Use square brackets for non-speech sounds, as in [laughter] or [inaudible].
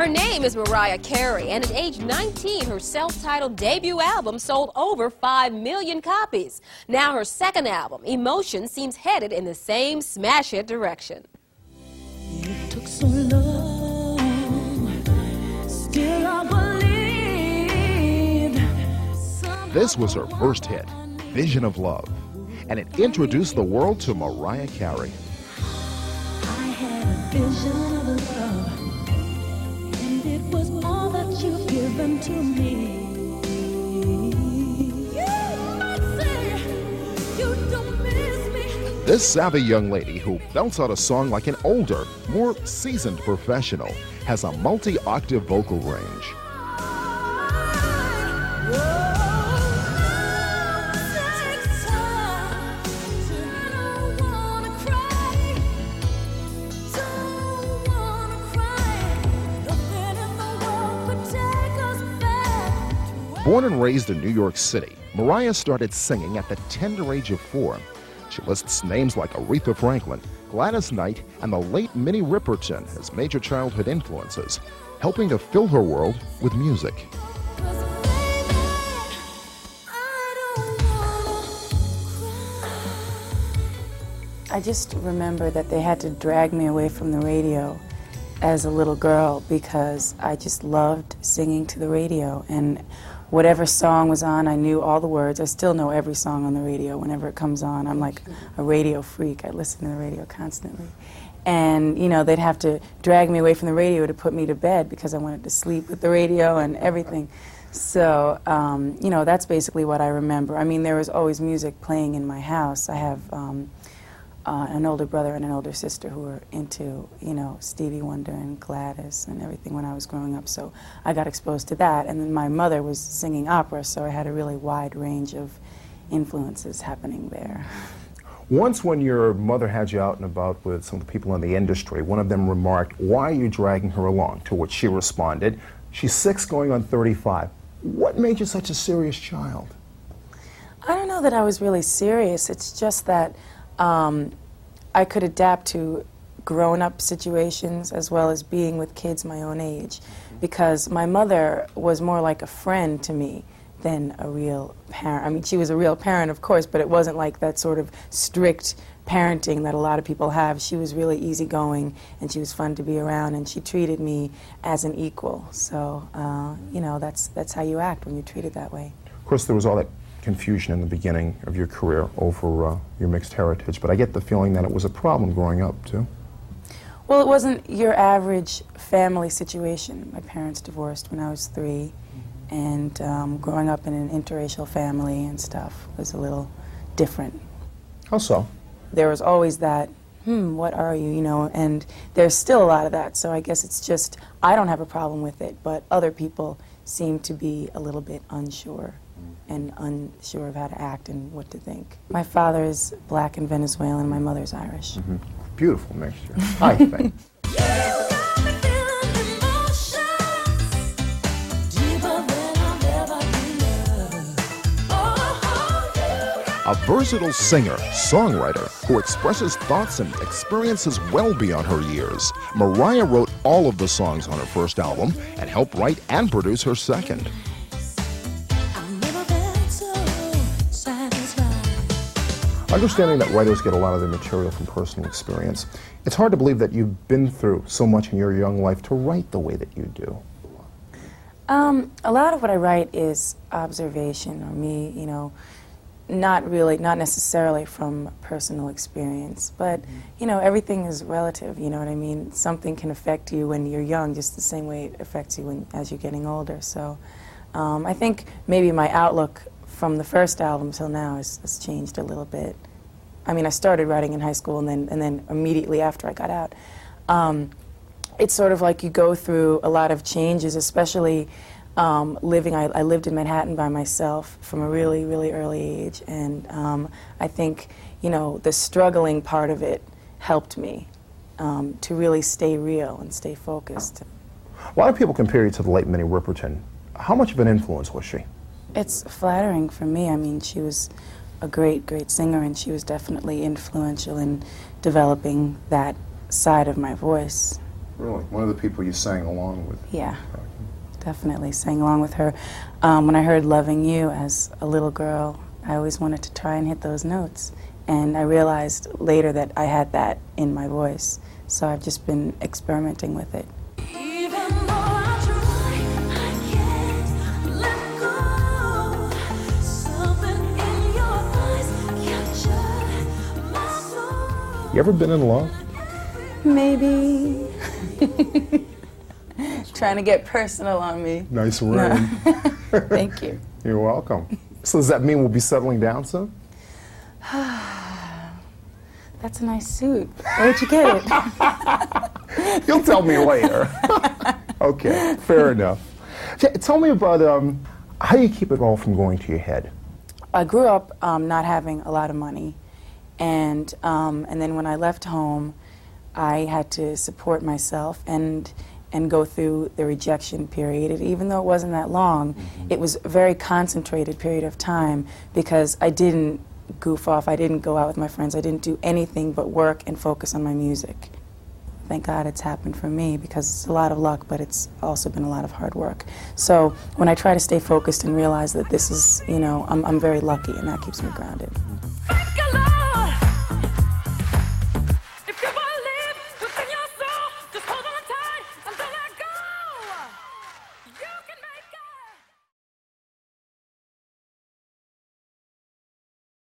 Her name is Mariah Carey, and at age 19, her self-titled debut album sold over 5 million copies. Now her second album, Emotion, seems headed in the same smash hit direction. It took so long, still I believed. This was her first hit, Vision of Love, and it introduced the world to Mariah Carey. This savvy young lady who belts out a song like an older, more seasoned professional has a multi octave vocal range. Born and raised in New York City, Mariah started singing at the tender age of four. She lists names like Aretha Franklin, Gladys Knight, and the late Minnie Riperton as major childhood influences, helping to fill her world with music. I just remember that they had to drag me away from the radio as a little girl because I just loved singing to the radio. And whatever song was on, I knew all the words. I still know every song on the radio whenever it comes on. I'm like a radio freak. I listen to the radio constantly. And, you know, they'd have to drag me away from the radio to put me to bed because I wanted to sleep with the radio and everything. So, um, you know, that's basically what I remember. I mean, there was always music playing in my house. I have um, uh, an older brother and an older sister who were into, you know, Stevie Wonder and Gladys and everything when I was growing up. So I got exposed to that. And then my mother was singing opera, so I had a really wide range of influences happening there. Once, when your mother had you out and about with some of the people in the industry, one of them remarked, Why are you dragging her along? To which she responded, She's six going on 35. What made you such a serious child? I don't know that I was really serious. It's just that um, I could adapt to grown up situations as well as being with kids my own age because my mother was more like a friend to me than a real parent. I mean, she was a real parent, of course, but it wasn't like that sort of strict parenting that a lot of people have. She was really easygoing and she was fun to be around and she treated me as an equal. So, uh, you know, that's, that's how you act when you're treated that way. Of course, there was all that confusion in the beginning of your career over uh, your mixed heritage, but I get the feeling that it was a problem growing up, too. Well, it wasn't your average family situation. My parents divorced when I was three, and um, growing up in an interracial family and stuff was a little different. How so? There was always that, hmm, what are you, you know, and there's still a lot of that, so I guess it's just, I don't have a problem with it, but other people seem to be a little bit unsure and unsure of how to act and what to think. My father is black and Venezuelan, my mother's Irish. Mm-hmm. Beautiful mixture, [laughs] I think. A versatile singer, songwriter who expresses thoughts and experiences well beyond her years, Mariah wrote all of the songs on her first album and helped write and produce her second. Understanding that writers get a lot of their material from personal experience, it's hard to believe that you've been through so much in your young life to write the way that you do. Um, a lot of what I write is observation, or me, you know, not really, not necessarily from personal experience, but you know, everything is relative. You know what I mean? Something can affect you when you're young, just the same way it affects you when, as you're getting older. So, um, I think maybe my outlook from the first album till now has, has, changed a little bit. I mean, I started writing in high school, and then and then immediately after I got out, um, it's sort of like you go through a lot of changes, especially. Um, living, I, I, lived in Manhattan by myself from a really, really early age, and um, I think, you know, the struggling part of it helped me um, to really stay real and stay focused. A lot of people compare you to the late Minnie Riperton. How much of an influence was she? It's flattering for me. I mean, she was a great, great singer, and she was definitely influential in developing that side of my voice. Really? One of the people you sang along with? Yeah, definitely sang along with her. Um, when I heard Loving You as a little girl, I always wanted to try and hit those notes. And I realized later that I had that in my voice. So I've just been experimenting with it. Even though I try, I can't let go. Something in your eyes captured my soul. You ever been in love? Maybe. [laughs] Trying to get personal on me. Nice ring. [laughs] Thank you. [laughs] You're welcome. [laughs] So does that mean we'll be settling down soon? [sighs] That's a nice suit. Where'd you get it? You'll tell me later. okay, fair enough. Tell me about um, how you keep it all from going to your head. I grew up um, not having a lot of money, and um, and then when I left home, I had to support myself and and go through the rejection period. And even though it wasn't that long, mm-hmm. it was a very concentrated period of time because I didn't goof off. I didn't go out with my friends. I didn't do anything but work and focus on my music. Thank God it's happened for me because it's a lot of luck, but it's also been a lot of hard work. So when I try to stay focused and realize that this is, you know, I'm, I'm very lucky and that keeps me grounded. Mm-hmm.